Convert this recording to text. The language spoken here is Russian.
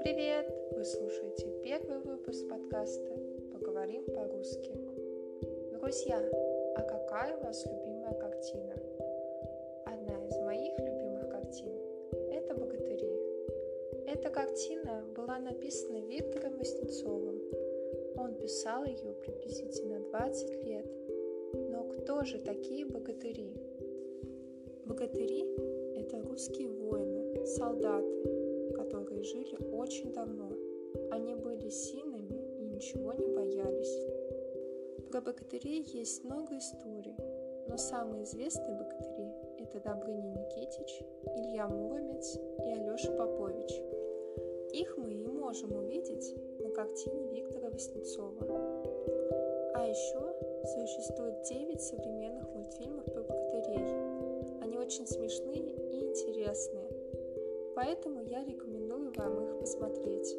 Привет! Вы слушаете первый выпуск подкаста «Поговорим по-русски». Друзья, а какая у вас любимая картина? Одна из моих любимых картин – это «Богатыри». Эта картина была написана Виктором Васнецовым. Он писал ее приблизительно 20 лет. Но кто же такие богатыри? Богатыри – это русские воины, солдаты, которые жили очень давно. Они были сильными и ничего не боялись. Про богатырей есть много историй, но самые известные богатыри – это Добрыня Никитич, Илья Муромец и Алеша Попович. Их мы и можем увидеть на картине Виктора Васнецова. А еще существует 9 современных очень смешные и интересные, поэтому я рекомендую вам их посмотреть.